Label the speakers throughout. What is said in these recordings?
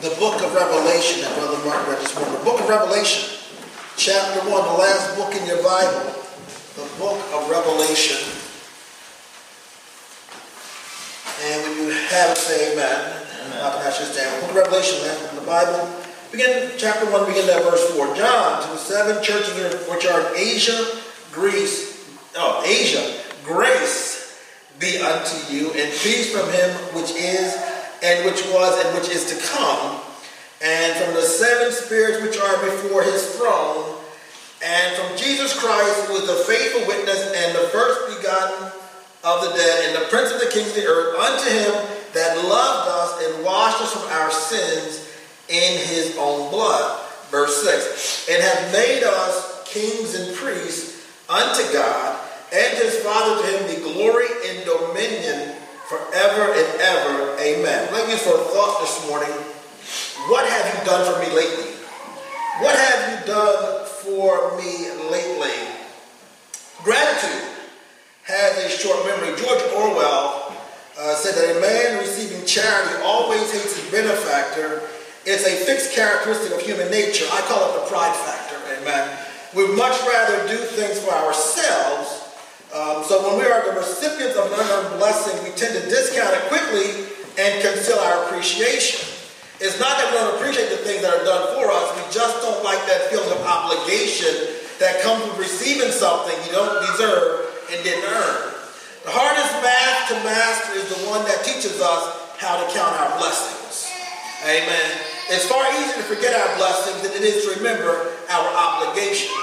Speaker 1: the book of Revelation that Brother Mark read this morning. The book of Revelation, chapter 1, the last book in your Bible. The book of Revelation. And when you have it, say amen. amen. Ask you to stand. Book of Revelation, last book in the Bible. Begin chapter 1, begin at verse 4. John, to the seven churches which are in Asia, Greece, oh, Asia, grace be unto you, and peace from him which is and which was and which is to come, and from the seven spirits which are before his throne, and from Jesus Christ, who is the faithful witness and the first begotten of the dead, and the prince of the kings of the earth, unto him that loved us and washed us from our sins in his own blood. Verse 6 And have made us kings and priests unto God, and his Father to him be glory and dominion forever and ever. Amen. Let me for a thought this morning. What have you done for me lately? What have you done for me lately? Gratitude has a short memory. George Orwell uh, said that a man receiving charity always hates his benefactor. It's a fixed characteristic of human nature. I call it the pride factor. Amen. We'd much rather do things for ourselves um, so when we are the recipients of an unearned blessing, we tend to discount it quickly and conceal our appreciation. It's not that we don't appreciate the things that are done for us, we just don't like that feeling of obligation that comes with receiving something you don't deserve and didn't earn. The hardest math to master is the one that teaches us how to count our blessings. Amen. It's far easier to forget our blessings than it is to remember our obligations.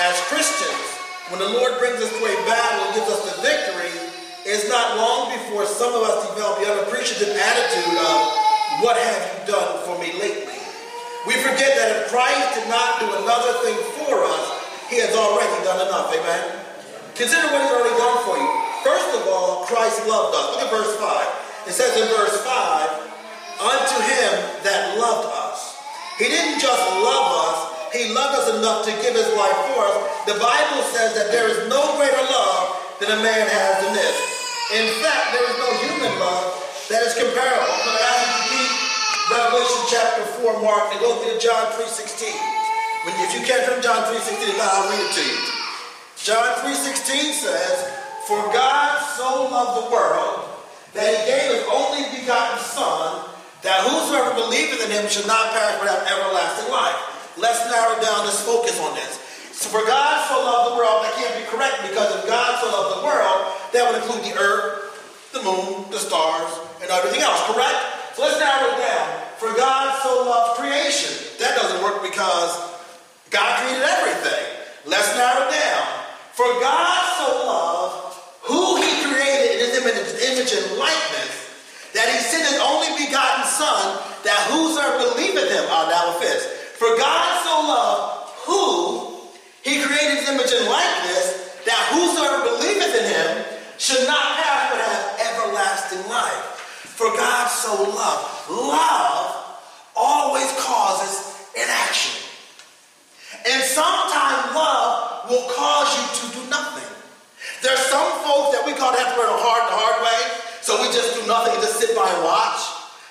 Speaker 1: As Christians, when the Lord brings us to a battle and gives us the victory, it's not long before some of us develop the unappreciative attitude of, what have you done for me lately? We forget that if Christ did not do another thing for us, he has already done enough. Amen? Consider what he's already done for you. First of all, Christ loved us. Look at verse 5. It says in verse 5, unto him that loved us. He didn't just love us, he loved us enough to give his life for us. The Bible says that there is no greater love than a man has than this. In fact, there is no human love that is comparable. I'm to read Revelation chapter 4, Mark, and go through John 3.16. When, if you can't from John 3.16, I'll read it to you. John 3.16 says, For God so loved the world that he gave his only begotten Son, that whosoever believeth in him should not perish but have everlasting life. Let's narrow down this focus on this. So for God so loved the world, that can't be correct because if God so loved the world, that would include the earth, the moon, the stars, and everything else, correct? So let's narrow it down. For God so loved creation. That doesn't work because God created everything. Let's narrow it down. For God so loved who he created in his image, and likeness, that he sent his only begotten Son, that whosoever believeth him, oh, now it fits, for God so loved who he created his image and likeness that whosoever believeth in him should not perish but have everlasting life. For God so loved. Love always causes an action. And sometimes love will cause you to do nothing. There's some folks that we call that learn a hard, the hard way, so we just do nothing and just sit by and watch.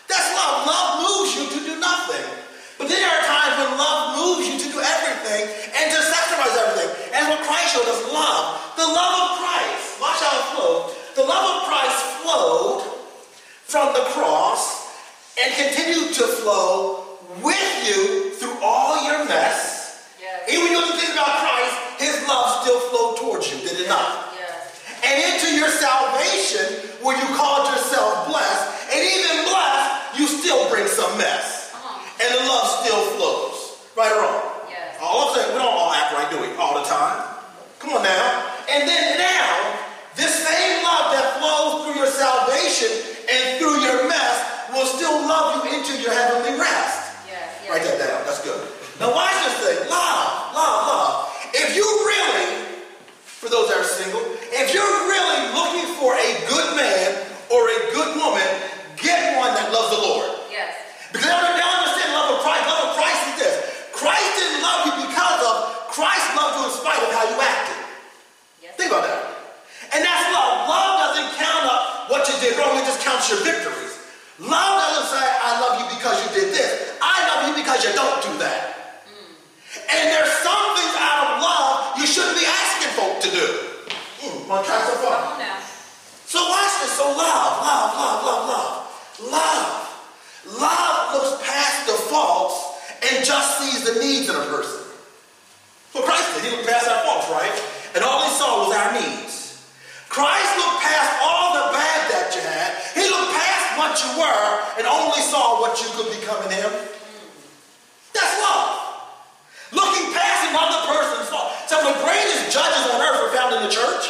Speaker 1: That's love. Love moves you to do nothing. But then there are times when love moves you to do everything and to sacrifice everything. And what Christ showed us love. The love of Christ. Watch how it flowed. The love of Christ flowed from the cross and continued to flow with you through all your mess. Yes. Even when you think about Christ, his love still flowed towards you, did it not? Yes. And into your salvation, where you called yourself blessed, and even blessed, you still bring some mess and the love still flows. Right or wrong? Yes. All I'm saying, we don't all act right, do we? All the time. Come on now. And then now, this same love that flows through your salvation and through your mess will still love you into your heavenly rest. Yes, yes. Write that down. That's good. Now watch this thing. Love, love, love. If you really, for those that are single, if you're really looking for a good man or a good woman, get one that loves the Lord. Yes. Because Christ didn't love you because of, Christ loved you in spite of how you acted. Yes. Think about that. And that's love. Love doesn't count up what you did wrong, it just counts your victories. Love doesn't say, I love you because you did this. and just sees the needs in a person. So Christ did. He looked past our faults, right? And all he saw was our needs. Christ looked past all the bad that you had. He looked past what you were and only saw what you could become in him. That's love. Looking past another person's fault. Some of the greatest judges on earth are found in the church.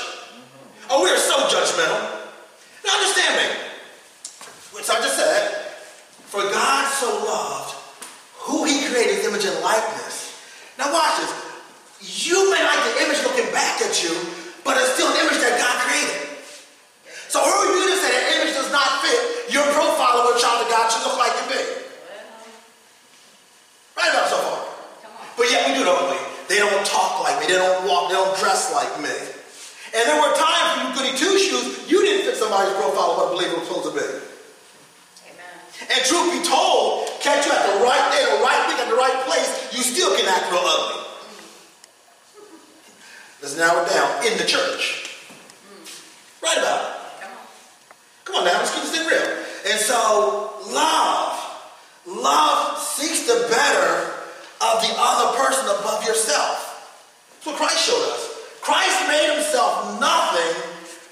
Speaker 1: Oh, we are so judgmental. Now understand me. Which I just said, for God so loved created his image and likeness. Now watch this. You may like the image looking back at you, but it's still an image that God created. So who are you to say that image does not fit your profile of what a child of God should look like and be? Right about so far. But yet we do, don't we? They don't talk like me. They don't walk. They don't dress like me. And there were times when you goody two shoes, you didn't fit somebody's profile of what a believer was supposed to be. Amen. And truth be told, catch you at the right right place, you still can act real ugly. Let's narrow it down in the church. Right about it. Come on now, let's keep this thing real. And so, love. Love seeks the better of the other person above yourself. That's what Christ showed us. Christ made himself nothing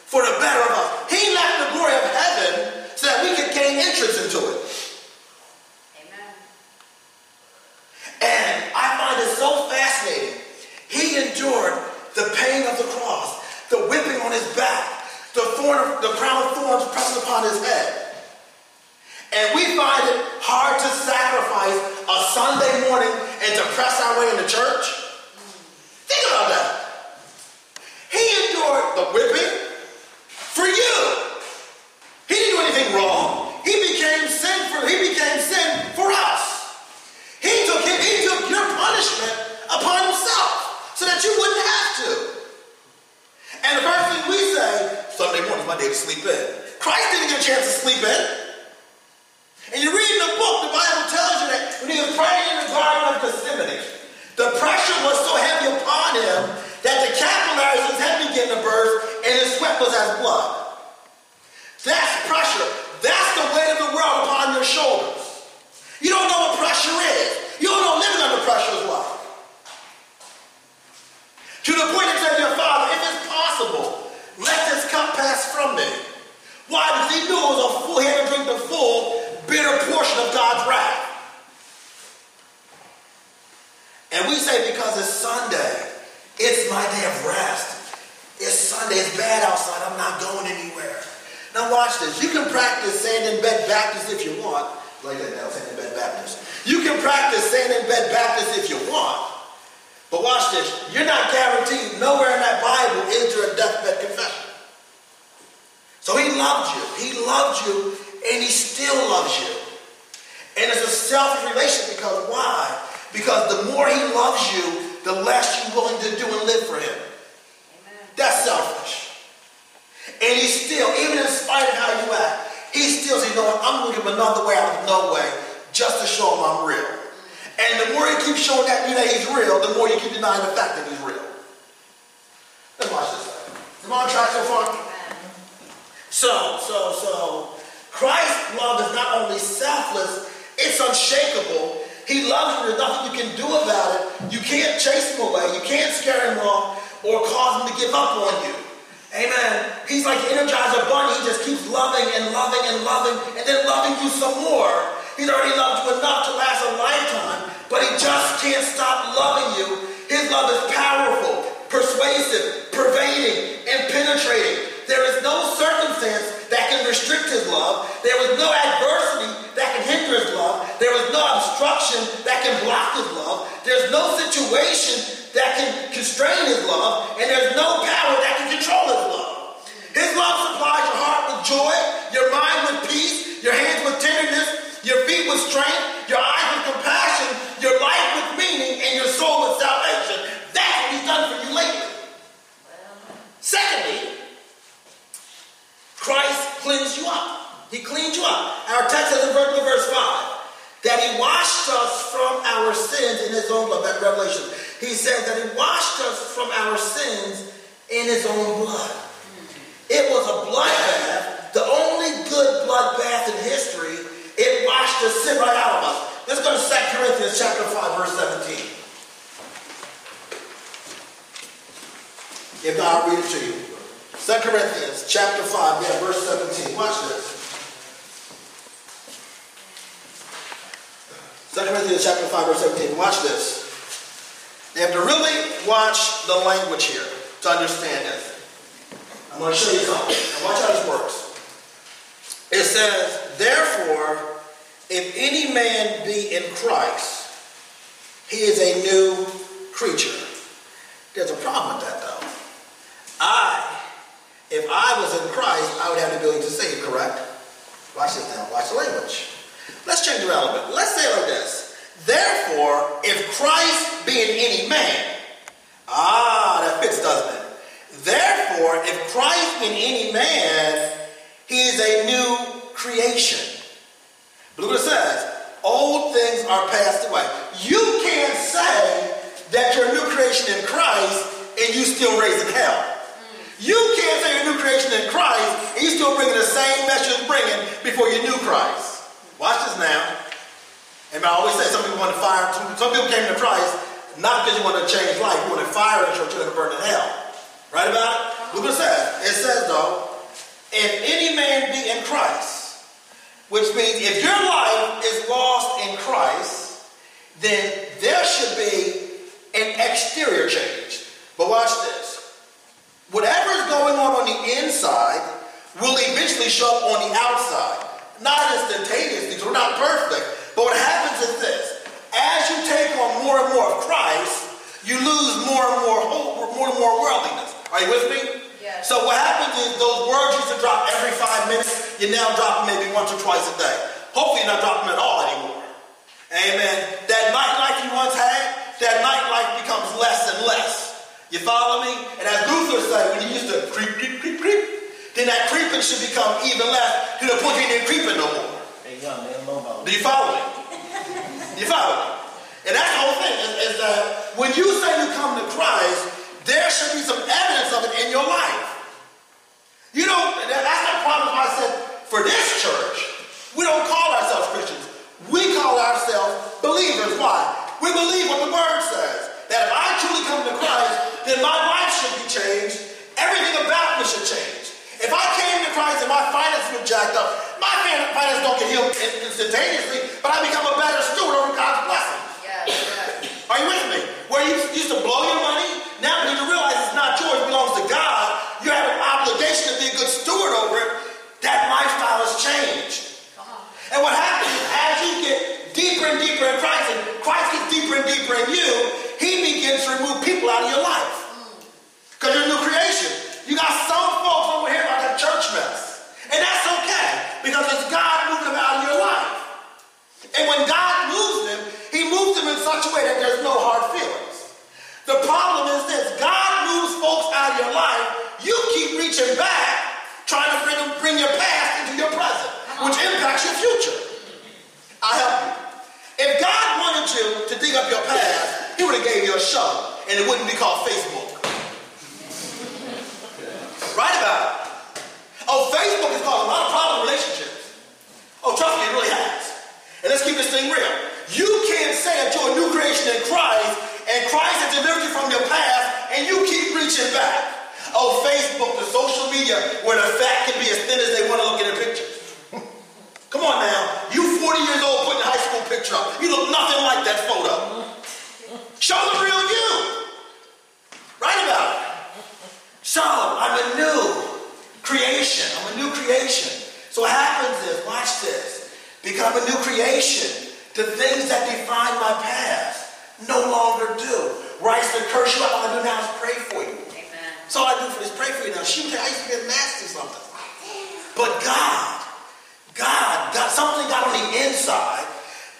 Speaker 1: for the better of us. He left the glory of heaven so that we could gain entrance into it. Amen. And I find it so fascinating. He endured the pain of the cross, the whipping on his back, the, thorn, the crown of thorns pressed upon his head. And we find it hard to sacrifice a Sunday morning and to press our way into church. Think about that. He endured the whipping for you. He didn't do anything wrong. He became sin for he became sin for us. He took him, he took your punishment upon himself so that you wouldn't have to. And the first thing we say, Sunday morning is my day to sleep in. Christ didn't get a chance to sleep in. And you read in the book, the Bible tells you that when he was praying in the Garden of Gethsemane, the pressure was so heavy upon him that the capillaries of his getting to burst and his sweat was as blood. That's pressure. That's the weight of the world upon your shoulders. You don't know what pressure is. You don't know living under pressure is like. To the point that said, your father, if it's possible, let this cup pass from me. Why? Because he knew it was a full, he had to drink the full bitter portion of God's wrath. And we say because it's Sunday, it's my day of rest. It's Sunday, it's bad outside, I'm not going anywhere. Now watch this. You can practice saying in bed Baptist if you want. Like that now, saying in bed Baptist. You can practice saying in bed Baptist if you want. But watch this. You're not guaranteed nowhere in that Bible is there a deathbed confession. So he loved you. He loved you and he still loves you. And it's a selfish relationship because why? Because the more he loves you, the less you're willing to do and live for him. Amen. That's selfish. And he still, even in spite of how you act, he still says, you know what, I'm going to give him another way out of no way just to show him I'm real. And the more you keep showing that you that he's real, the more you keep denying the fact that he's real. Let's watch this. Am I on track so far? So, so, so, Christ's love is not only selfless, it's unshakable. He loves you. There's nothing you can do about it. You can't chase him away. You can't scare him off or cause him to give up on you. Amen. He's like Energizer Bunny. He just keeps loving and loving and loving and then loving you some more. He's already loved you enough to last a lifetime, but he just can't stop loving you. His love is powerful, persuasive, pervading, and penetrating. There is no circumstance that can restrict his love. There was no adversity that can hinder his love. There was no obstruction that can block his love. There's no situation that can constrain his love. And there's no power that can control his love. His love supplies your heart with joy, your mind with peace, your hands with with strength, your eyes with compassion, your life with meaning, and your soul with salvation. That's what he's done for you lately. Secondly, Christ cleansed you up. He cleaned you up. Our text says in verse 5 that he washed us from our sins in his own blood. That Revelation. He says that he washed us from our sins in his own blood. It was a blood bath, the only good blood bath in history. It washed the sin right out of us. Let's go to 2 Corinthians chapter 5, verse 17. If not, I'll read it to you. 2 Corinthians chapter 5, yeah, verse 17. Watch this. 2 Corinthians chapter 5, verse 17. Watch this. You have to really watch the language here to understand this. I'm going to show you something. Now watch how this works. It says, Therefore, if any man be in Christ, he is a new creature. There's a problem with that, though. I, if I was in Christ, I would have the ability to save, correct? Watch this now. Watch the language. Let's change little bit. Let's say it like this. Therefore, if Christ be in any man, ah, that fits, doesn't it? Therefore, if Christ be in any man, he is a new creation. But look what it says. Old things are passed away. You can't say that you're a new creation in Christ and you still raising hell. You can't say you're a new creation in Christ and you're still bringing the same mess you're bringing before you knew Christ. Watch this now. And I always say some people want to fire, some people came to Christ not because you want to change life, you want to fire church, you're going to burn in hell. Right about it? Look what it says. It says though, if any man be in Christ, which means if your life is lost in Christ, then there should be an exterior change. But watch this. Whatever is going on on the inside will eventually show up on the outside. Not instantaneously, because we're not perfect. But what happens is this. As you take on more and more of Christ, you lose more and more hope, more and more worldliness. Are you with me?
Speaker 2: Yes.
Speaker 1: So what happens is those words used to drop every five minutes, you now drop them maybe once or twice a day. Hopefully you're not dropping them at all anymore. Amen. That nightlife you once had, that nightlife becomes less and less. You follow me? And as Luther said, when he used to creep, creep, creep, creep, then that creeping should become even less to the point you ain't creeping no more.
Speaker 3: Hey, young man, mobile.
Speaker 1: Do you follow me? You follow me? And that's the whole thing is, is that when you say you come to Christ, there should be some evidence of it in your life. You know, that, that's the problem I said for this church. We don't call ourselves Christians. We call ourselves believers. Why? We believe what the word says. That if I truly come to Christ, then my life should be changed. Everything about me should change. If I came to Christ and my finances were jacked up, my finances don't get healed instantaneously, but I become a better steward over God's blessing.
Speaker 2: Yes, yes.
Speaker 1: Are you with me? Where you used to blow your money, now you realize it's not yours, it belongs to God, you have an obligation to be a good steward over it. That lifestyle has changed. And what happens is as you get deeper and deeper in Christ, and Christ gets deeper and deeper in you, he begins to remove people out of your life. Because you're a new creation. You got some folks over here like a church mess. And that's okay, because it's God moving them out of your life. And when God moves them, he moves them in such a way that there's no hard feelings. The problem is this God moves folks out of your life, you keep reaching back, trying to bring, them, bring your past into your present, which impacts your future. I help you. If God wanted you to dig up your past, he would have gave you a shovel, and it wouldn't be called Facebook. Right about it. Oh, Facebook has caused a lot of problem relationships. Oh, trust me, it really has. And let's keep this thing real. You can't say that you're a new creation in Christ and Christ has delivered you from your past and you keep reaching back. Oh, Facebook, the social media, where the fat can be as thin as they want to look in their pictures. Come on now. You 40 years old putting a high school picture up. You look nothing like that photo. Show the real you. Write about it. So, I'm a new creation. I'm a new creation. So what happens is, watch this. Become a new creation. The things that define my past no longer do. Where I used to curse you out, all I do now is pray for you.
Speaker 2: Amen.
Speaker 1: So all I do for is pray for you now. Shoot, I used to get nasty something. But God, God, something got on the inside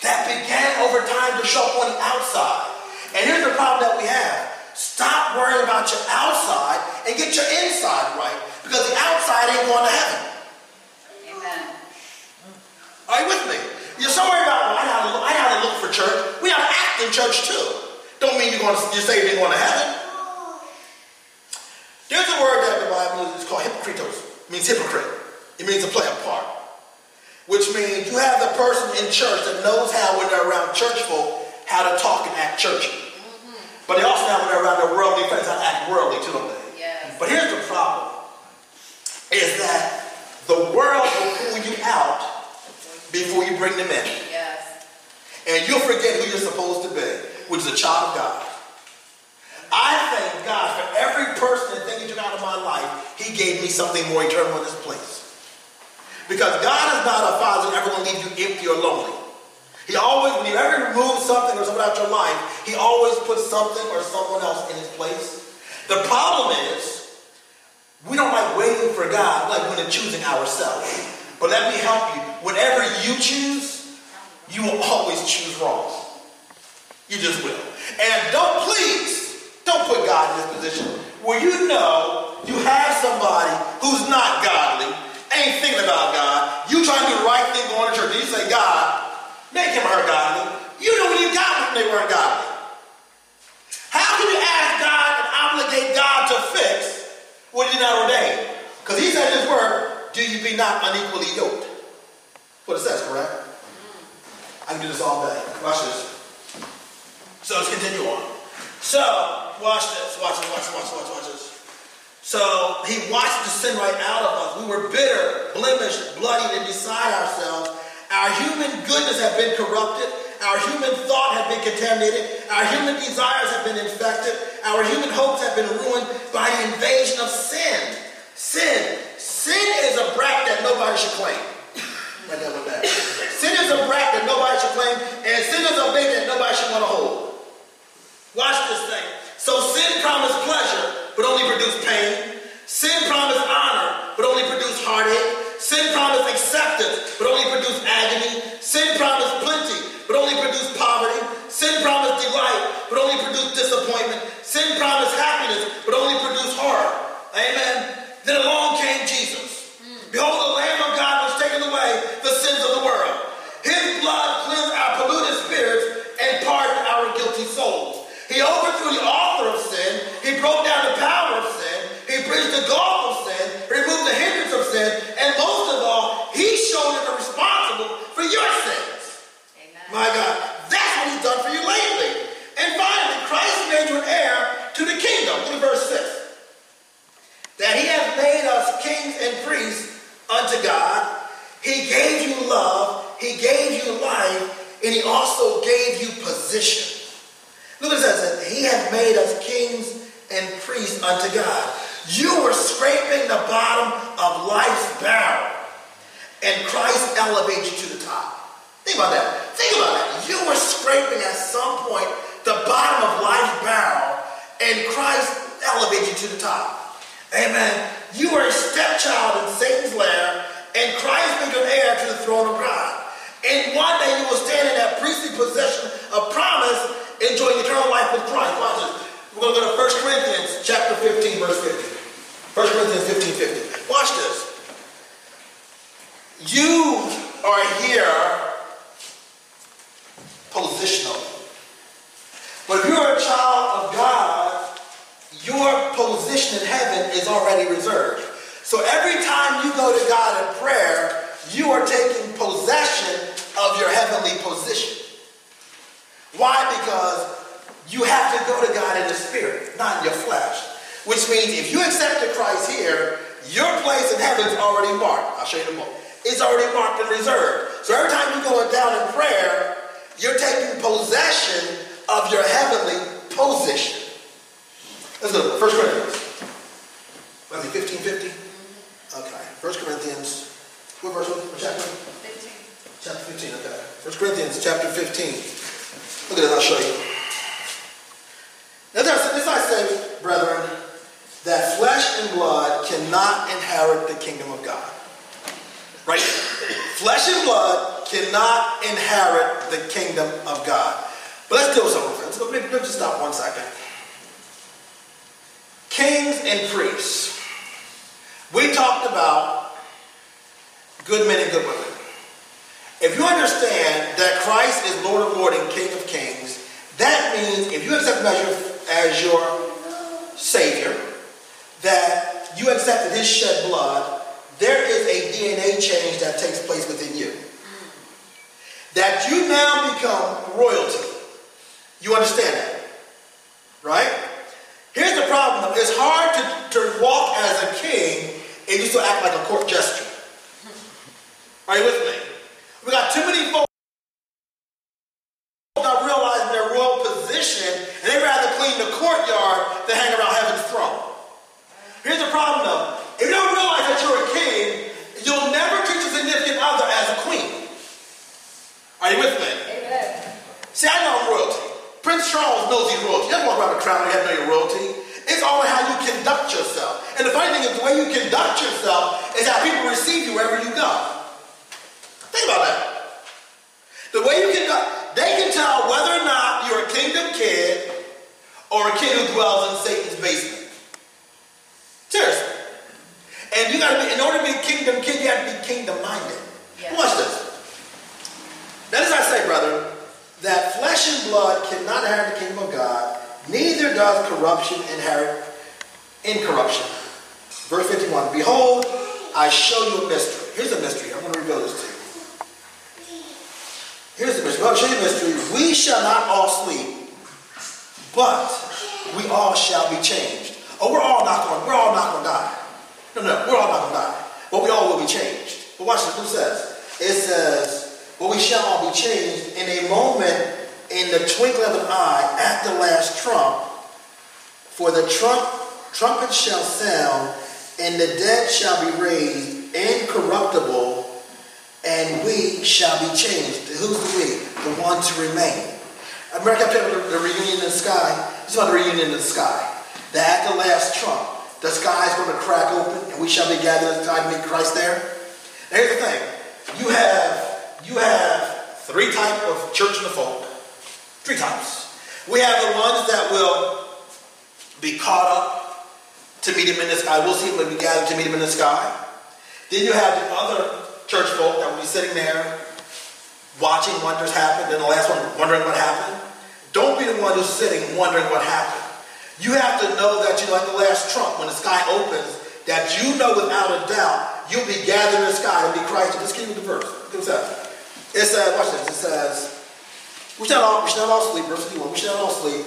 Speaker 1: that began over time to show up on the outside. And here's the problem that we have. Stop worrying about your outside and get your inside right. Because the outside ain't going to heaven.
Speaker 2: Amen.
Speaker 1: Are you with me? You're so worried about, well, I gotta look, I gotta look for church. We gotta act in church too. Don't mean you're going to, you're saved and going to heaven. There's a word that the Bible uses called hypocritos. It means hypocrite. It means to play a part. Which means you have the person in church that knows how, when they're around church folk, how to talk and act churchy. Mm-hmm. But they also know when they're around their worldly friends how to act worldly too?
Speaker 2: Yes.
Speaker 1: But here's the problem, is that the world will pull you out before you bring them in.
Speaker 2: Yes.
Speaker 1: And you'll forget who you're supposed to be, which is a child of God. I thank God for every person and thing He took out of my life. He gave me something more eternal in this place. Because God is not a father who ever going to leave you empty or lonely. He always, when you ever remove something or something out your life, He always puts something or someone else in His place. The problem is, we don't like waiting for God, like when we're choosing ourselves. But let me help you. Whatever you choose, you will always choose wrong. You just will. And don't please, don't put God in this position where you know you have somebody who's not godly, ain't thinking about God. You trying to do the right thing going to church. And you say, God, make him her godly. You know when you got when they weren't godly. How can you ask God and obligate God to fix what did not ordain? Because he said in his word, do you be not unequally yoked? What it says, correct? I can do this all day. Watch this. So let's continue on. So, watch this. Watch this. Watch this. Watch this. Watch this. So he washed the sin right out of us. We were bitter, blemished, bloody, and beside ourselves. Our human goodness had been corrupted. Our human thought had been contaminated. Our human desires had been infected. Our human hopes had been ruined by the invasion of sin. Sin. Sin is a brat that nobody should claim. Right. Sin is a brat that nobody should claim, and sin is a baby that nobody should want to hold. Watch this thing. So sin promised pleasure, but only produce pain. Sin promised honor, but only produced heartache. Sin promised acceptance, but only produced agony. Sin promised plenty, but only produced poverty. Sin promised delight, but only produced disappointment. Sin promised happiness, but only produced horror. Amen. Then along came Jesus. Behold, the Lamb of God was taken away the sins of the world. His blood cleansed our polluted spirits and pardoned our guilty souls. He overthrew the author of sin. He broke down the power of sin. He bridged the gulf of sin, removed the hindrance of sin, and most of all, he showed him responsible for your sins.
Speaker 2: Amen.
Speaker 1: My God, that's what he's done for you lately. And finally, Christ made you an heir to the kingdom. Look at verse 6. That he hath made us kings and priests unto God. He gave you love, he gave you life, and he also gave you position. Look it says. He hath made us kings and priests unto God. You were scraping the bottom of life's barrel, and Christ elevates you to the top. Think about that. Think about that. You were scraping at some point the bottom of life's barrel, and Christ elevated you to the top. Amen. You were a stepchild in Satan's lair, and Christ made you heir to the throne of God. And one day you will stand in that priestly possession of promise, enjoying eternal life with Christ. Watch this. We're going to go to 1 Corinthians chapter 15, verse 50. 1 Corinthians 15, 50. Watch this. You are here positionally. But if you're a child of God, your position in heaven is already reserved. So every time you go to God in prayer, you are taking possession of your heavenly position. Why? Because you have to go to God in the spirit, not in your flesh. Which means if you accepted Christ here, your place in heaven is already marked. I'll show you the moment. It's already marked and reserved. So every time you're going down in prayer, you're taking possession of your heavenly position. Let's go. 1 Corinthians. Was it 1550? Okay. 1 Corinthians. What verse? What chapter?
Speaker 2: 15.
Speaker 1: Chapter 15, okay. 1 Corinthians chapter 15. Look at this, I'll show you. Now, this I say, brethren, that flesh and blood cannot inherit the kingdom of God. Right? flesh and blood cannot inherit the kingdom of God. But let's deal with something, friends. Let me, let me just stop one second. Kings and priests. We talked about good men and good women. If you understand that Christ is Lord of Lords and King of Kings, that means if you accept him as your, Savior, that you accepted his shed blood, there is a DNA change that takes place within you. that you now become royalty. You understand that? Right? Here's the problem though. It's hard to, to walk as a king and you still act like a court jester. Are you with me? We got too many folks not realizing their royal position and they rather clean the courtyard than hang around heaven's throne. Here's the problem though. If you don't realize that you're a king, you'll never treat your significant other as a queen. Are you with me?
Speaker 2: Amen.
Speaker 1: See, I know I'm royalty. Knows he's royalty. You don't walk around the crown and you have royalty. It's all how you conduct yourself. And the funny thing is, the way you conduct yourself is how people receive you wherever you go. Think about that. The way you conduct, they can tell whether or not you're a kingdom kid or a kid who dwells in Satan's basement. Seriously. And you gotta be, in order to be a kingdom kid, you have to be kingdom minded.
Speaker 2: Yes.
Speaker 1: Watch this. That is, I say, brother, that flesh and blood cannot inherit the kingdom of God, neither does corruption inherit incorruption. Verse 51 Behold, I show you a mystery. Here's a mystery. I'm going to reveal this to you. Here's the mystery. I'll show you a mystery. We shall not all sleep, but we all shall be changed. Oh, we're all not going. We're all not going to die. No, no, we're all not going to die, but we all will be changed. But watch this. It says? It says, "But we shall all be changed in a moment, in the twinkling of an eye, at the last trump. For the trump trumpet shall sound, and the dead shall be raised incorruptible, and we shall be changed. Who's the we? The ones who remain. America kept the, reunion in the sky. It's about the reunion in the sky. That at the last trump, the sky is going to crack open, and we shall be gathered to meet Christ there. Now, here's the thing: you have you have three type of church in the folk. Three types. We have the ones that will be caught up to meet him in the sky. We'll see him when we gather to meet him in the sky. Then you have the other church folk that will be sitting there watching wonders happen. Then the last one wondering what happened. Don't be the one who's sitting wondering what happened. You have to know that you're like the last trump when the sky opens, that you know without a doubt you'll be gathered in the sky and be Christ. Just keep with the verse. Says. It says, watch this. It says, we shall all, we shall all sleep, verse 51. We shall all sleep,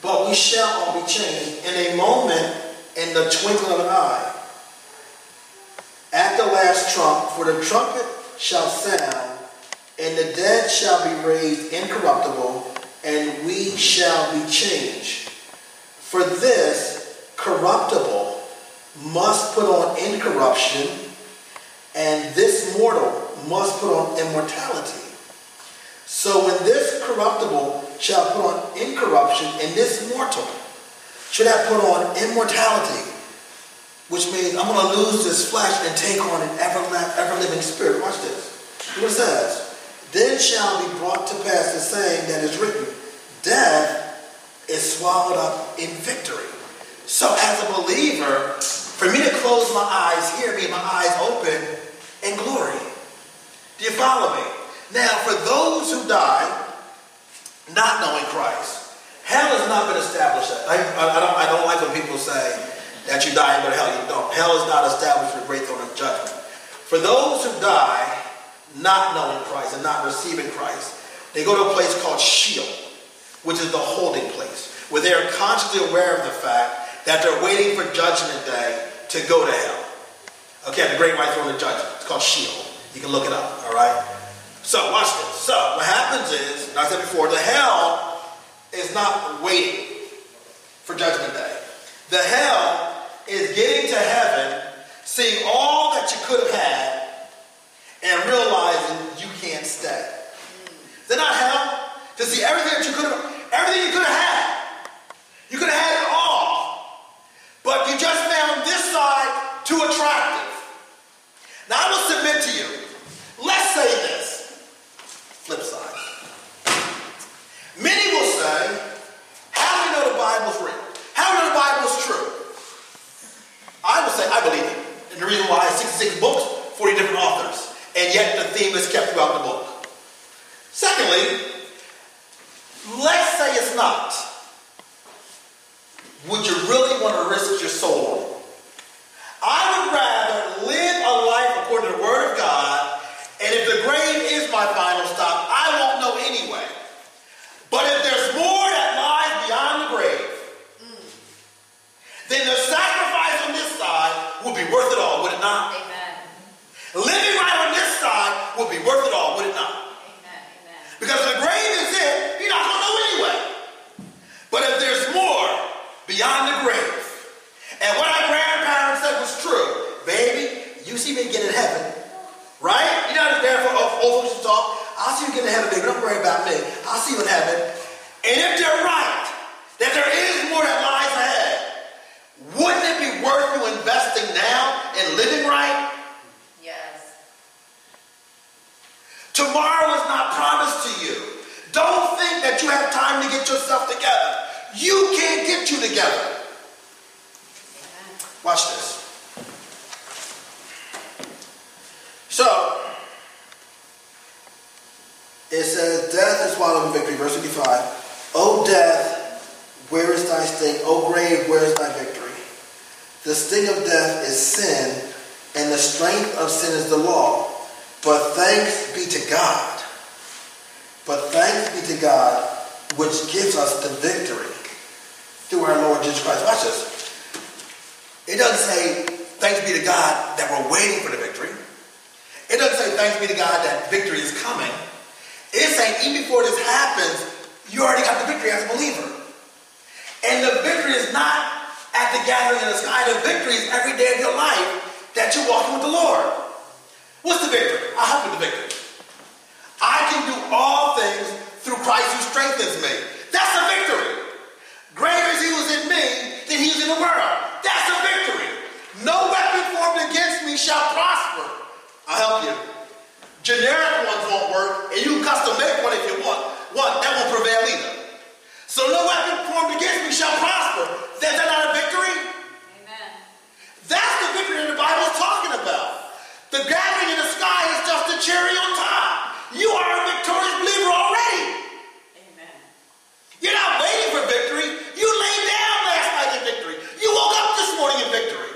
Speaker 1: but we shall all be changed in a moment, in the twinkling of an eye. At the last trump, for the trumpet shall sound, and the dead shall be raised incorruptible, and we shall be changed. For this corruptible must put on incorruption, and this mortal must put on immortality. So when this corruptible shall put on incorruption, and this mortal should have put on immortality, which means I'm going to lose this flesh and take on an ever, ever living spirit. Watch this. What it says. Then shall be brought to pass the saying that is written, Death is swallowed up in victory. So as a believer, for me to close my eyes here, be my eyes open in glory. Do you follow me? Now, for those who die not knowing Christ, hell has not been established. I, I, don't, I don't like when people say that you die and go to hell. You don't. Hell is not established for the great throne of judgment. For those who die not knowing Christ and not receiving Christ, they go to a place called Sheol, which is the holding place, where they are consciously aware of the fact that they're waiting for Judgment Day to go to hell. Okay, the great white throne of judgment. It's called Sheol. You can look it up, all right? So, watch this. So, what happens is, and I said before, the hell is not waiting for Judgment Day. The hell is getting to heaven, seeing all that you could have had, and realizing you can't stay. Is that not hell? To see everything that you could have, everything you could have had. You could have had it all. But you just found this side too attractive. Now I will submit to you. Let's say this. Flip side. Many will say, how do we know the Bible's real? How do we know the Bible's true? I will say, I believe it. And the reason why is 66 books, 40 different authors. And yet the theme is kept throughout the book. Secondly, let's say it's not. Would you really want to risk your soul on it? I would rather live a life according to the Word of God, and if the grave is my final stop, I prophecy would have it, and if they're right, that there is more that lies ahead, wouldn't it be worth you investing now and living right?
Speaker 2: Yes.
Speaker 1: Tomorrow is not promised to you. Don't think that you have time to get yourself together. You can't get you together.
Speaker 2: Amen.
Speaker 1: Watch this. So, it says, Death is swallowed in victory. Verse 55. O death, where is thy sting? O grave, where is thy victory? The sting of death is sin, and the strength of sin is the law. But thanks be to God. But thanks be to God, which gives us the victory through our Lord Jesus Christ. Watch this. It doesn't say, thanks be to God that we're waiting for the victory. It doesn't say, thanks be to God that victory is coming. It's saying, even before this happens, you already got the victory as a believer. And the victory is not at the gathering in the sky. The victory is every day of your life that you're walking with the Lord. What's the victory? I help with the victory. I can do all things through Christ who strengthens me. That's a victory. Greater is he who's in me than he who's in the world. That's a victory. No weapon formed against me shall prosper. I'll help you. Generic won't work, and you can custom make one if you want. One, that won't prevail either. So no weapon formed against me shall prosper. Is that not a victory?
Speaker 2: Amen.
Speaker 1: That's the victory that the Bible is talking about. The gathering in the sky is just a cherry on top. You are a victorious believer already.
Speaker 2: Amen.
Speaker 1: You're not waiting for victory. You laid down last night in victory. You woke up this morning in victory.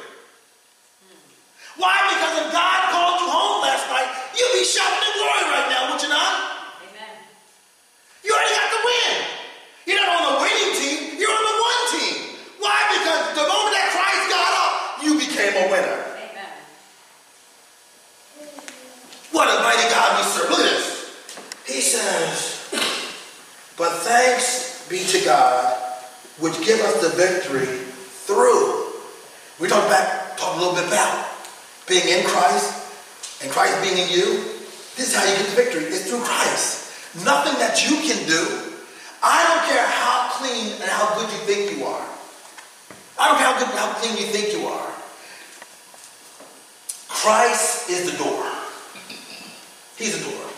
Speaker 1: Why? Because if God called you home last night, you'd be shouting in glory right now, would you not?
Speaker 2: Amen.
Speaker 1: You already got the win. You're not on the winning team, you're on the one team. Why? Because the moment that Christ got up, you became a winner.
Speaker 2: Amen.
Speaker 1: What a mighty God we serve. Look at this. He says, But God, which give us the victory through. We talked back, talked a little bit about being in Christ and Christ being in you. This is how you get the victory. It's through Christ. Nothing that you can do. I don't care how clean and how good you think you are. I don't care how good how clean you think you are. Christ is the door. He's the door.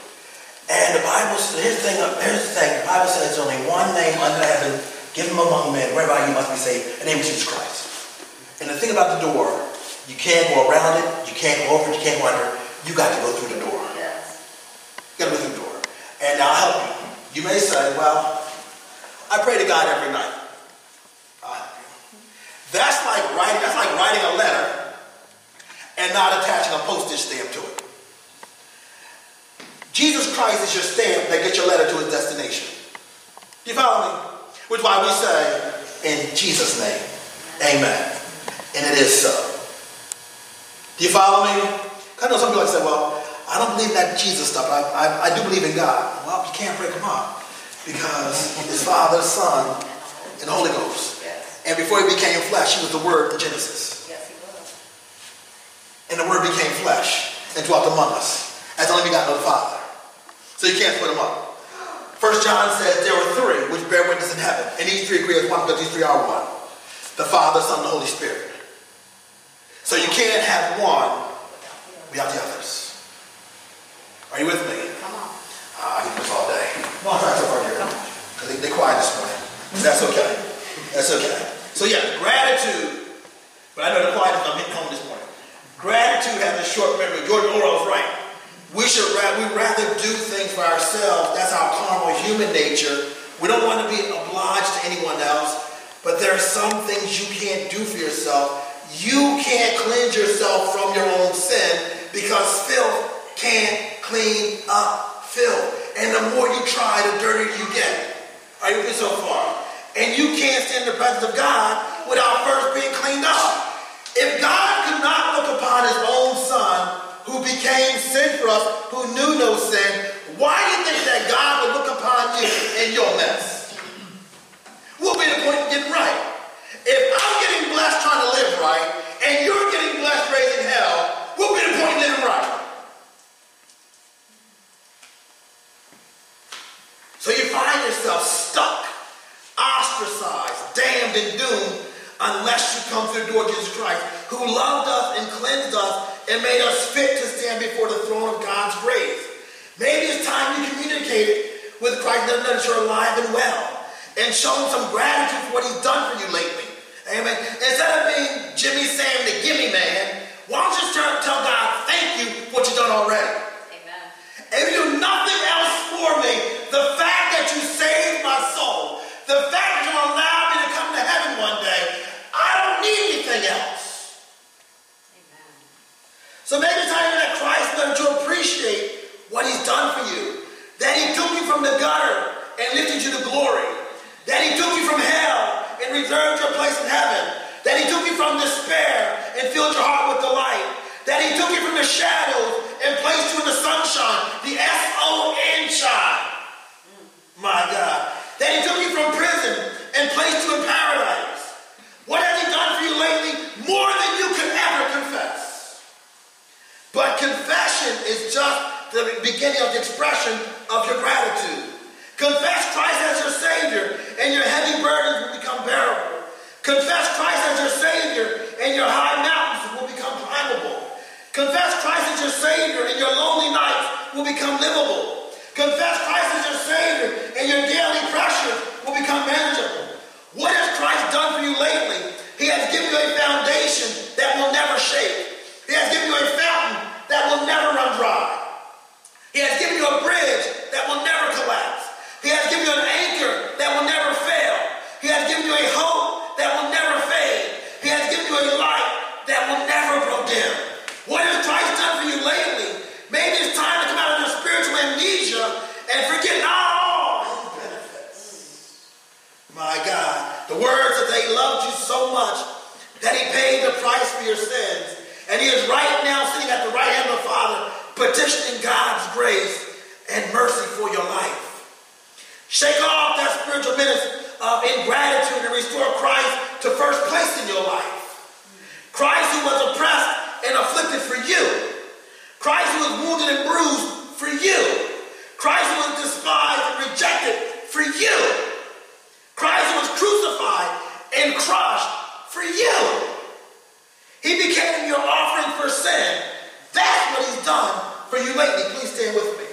Speaker 1: And the Bible says, here's the thing, here's the thing. The Bible says there's only one name under heaven given among men whereby you must be saved. The name is Jesus Christ. And the thing about the door, you can't go around it, you can't go over it, you can't go under it. You got to go through the door.
Speaker 2: Yes.
Speaker 1: You got to go through the door. And I'll help you. You may say, well, I pray to God every night. I'll help you. That's like writing, that's like writing a letter and not attaching a postage stamp to it. Jesus Christ is your stamp that gets your letter to its destination. Do you follow me? Which is why we say, in Jesus' name, amen. And it is so. Do you follow me? I know some people like say, well, I don't believe in that Jesus stuff. I, I, I do believe in God. Well, you can't break him up because his Father, Son, and the Holy Ghost.
Speaker 2: Yes.
Speaker 1: And before he became flesh, he was the Word in Genesis.
Speaker 2: Yes, he was.
Speaker 1: And the Word became flesh and dwelt among us as the only begotten of the Father. So you can't split them up. First John says there were three which bear witness in heaven, and these three agree as one because these three are one. The Father, Son, and the Holy Spirit. So you can't have one without the others. Are you with me?
Speaker 2: Come on.
Speaker 1: Ah, I can do this all day. Try so far here. Because they, they're quiet this morning. That's okay. That's okay. So yeah, gratitude. But I know the quiet is I'm hitting home this morning. Gratitude has a short memory. George Orwell's right. We should rather, we rather do things for ourselves. That's our carnal human nature. We don't want to be obliged to anyone else. But there are some things you can't do for yourself. You can't cleanse yourself from your own sin because filth can't clean up filth. And the more you try, the dirtier you get. Are you with so far? And you can't stand the presence of God without first being cleaned up. If God could not look upon his own son, who became sin for us, who knew no sin, why do you think that God would look upon you in your mess? What would be the point in getting right? If I'm getting blessed trying to live right, and you're getting blessed raising hell, what would be the point in living right? So you find yourself stuck, ostracized, damned, and doomed unless you come through the door of Jesus Christ, who loved us and cleansed us and made us fit to stand before the throne of God's grace. Maybe it's time you communicated with Christ that you're alive and well and show him some gratitude for what he's done for you lately. Amen. Instead of being Jimmy Sam the gimme man, why don't you just tell God, thank you for what you've done already?
Speaker 2: Amen.
Speaker 1: If you do nothing else for me, the fact that you saved my soul, the fact that you allowed me to come to heaven one day, I don't else.
Speaker 2: Amen.
Speaker 1: So maybe it's time that Christ learned to appreciate what he's done for you. That he took you from the gutter and lifted you to glory. That he took you from hell and reserved your place in heaven. That he took you from despair and filled your heart with delight. That he took you from the shadows and placed you in the sunshine, the S-O-N shine. My God. That he took you from prison and placed you in paradise. What has he done for you lately? More than you can ever confess. But confession is just the beginning of the expression of your gratitude. Confess Christ as your Savior, and your heavy burdens will become bearable. Confess Christ as your Savior, and your high mountains will become climbable. Confess Christ as your Savior, and your lonely nights will become livable. Confess Christ as your Savior, and your daily pressures will become manageable. What has Christ done for you lately? He has given you a foundation that will never shake. He has given you a fountain that will never run dry. He has given you a bridge that will never collapse. He has given you an anchor that will never fail. He has given you a hope that will never fade. He has given you a light that will never grow dim. What has Christ done for you lately? Maybe it's time to come out of your spiritual amnesia and forget all benefits. My God, the words that they loved you so much that he paid the price for your sins. And he is right now sitting at the right hand of the Father, petitioning God's grace and mercy for your life. Shake off that spiritual menace of ingratitude and restore Christ to first place in your life. Christ who was oppressed and afflicted for you. Christ who was wounded and bruised for you. Christ who was despised and rejected for you. Christ who was crucified and crushed for you. He became your offering for sin. That's what he's done for you lately. Please stand with me.